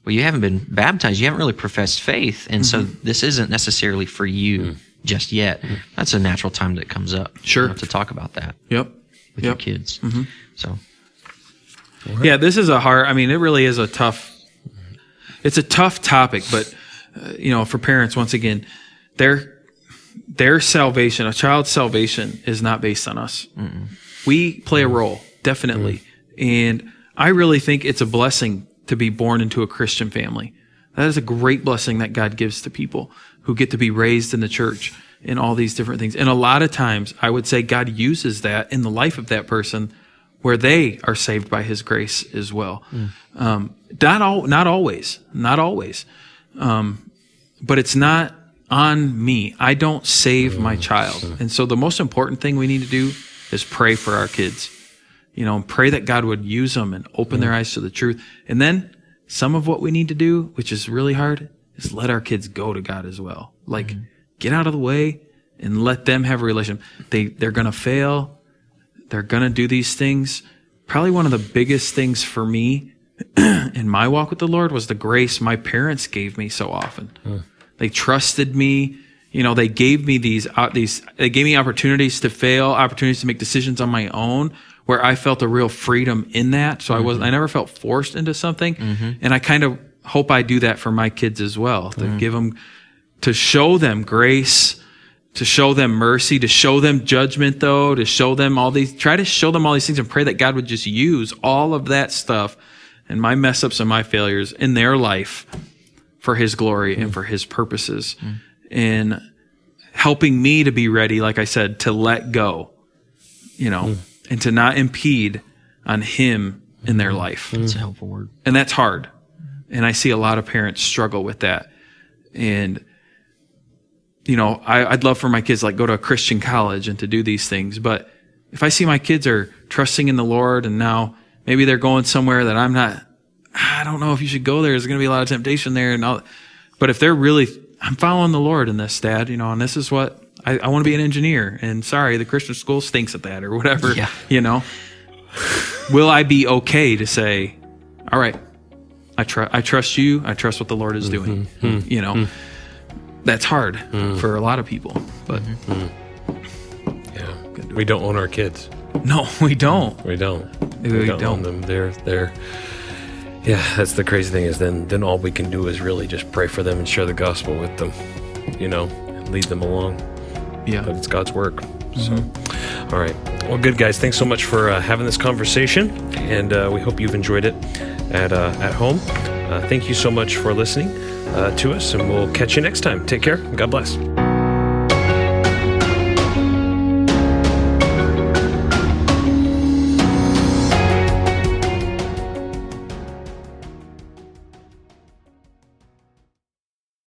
Well, you haven't been baptized. You haven't really professed faith. And so mm-hmm. this isn't necessarily for you just yet. That's a natural time that comes up. Sure. to talk about that Yep. with your Yep. kids. So Yeah, this is a hard. I mean, it really is a tough. It's a tough topic, but uh, you know, for parents, once again, their their salvation, a child's salvation, is not based on us. We play a role, definitely, and I really think it's a blessing to be born into a Christian family. That is a great blessing that God gives to people who get to be raised in the church and all these different things. And a lot of times, I would say God uses that in the life of that person where they are saved by his grace as well. Um, not all, not always, not always. Um, but it's not on me. I don't save my oh, child. And so the most important thing we need to do is pray for our kids. You know, and pray that God would use them and open their mm. eyes to the truth. And then some of what we need to do, which is really hard, is let our kids go to God as well. Like mm. get out of the way and let them have a relation. They they're gonna fail. They're gonna do these things. Probably one of the biggest things for me in my walk with the Lord was the grace my parents gave me so often. They trusted me. You know, they gave me these uh, these they gave me opportunities to fail, opportunities to make decisions on my own, where I felt a real freedom in that. So I wasn't mm-hmm. I never felt forced into something, mm-hmm. and I kind of hope I do that for my kids as well to mm-hmm. give them to show them grace to show them mercy, to show them judgment, though, to show them all these, try to show them all these things and pray that God would just use all of that stuff and my mess ups and my failures in their life for His glory and for His purposes. Mm. Mm. And helping me to be ready, like I said, to let go, you know, mm. and to not impede on Him in their life it's a helpful word. and that's hard. And I see a lot of parents struggle with that. And you know, I, I'd love for my kids like go to a Christian college and to do these things, but if I see my kids are trusting in the Lord and now maybe they're going somewhere that I'm not, I don't know if you should go there. There's going to be a lot of temptation there and all. But if they're really, I'm following the Lord in this, Dad, you know, and this is what I, I want to be an engineer. And sorry, the Christian school stinks at that or whatever, Yeah. you know. Will I be okay to say, all right, I trust I trust you. I trust what the Lord is doing. Mm-hmm. Mm-hmm. You know, mm. that's hard mm. for a lot of people, but mm-hmm. mm. Yeah. We don't own our kids. no, we don't. We don't. We don't, don't. own them. They're they're. Yeah, that's the crazy thing is then then all we can do is really just pray for them and share the gospel with them, you know, and lead them along. Yeah. But it's God's work. So, all right. Well, good guys. Thanks so much for uh, having this conversation, and uh, we hope you've enjoyed it at uh, at home. Uh, thank you so much for listening uh, to us, and we'll catch you next time. Take care. God bless.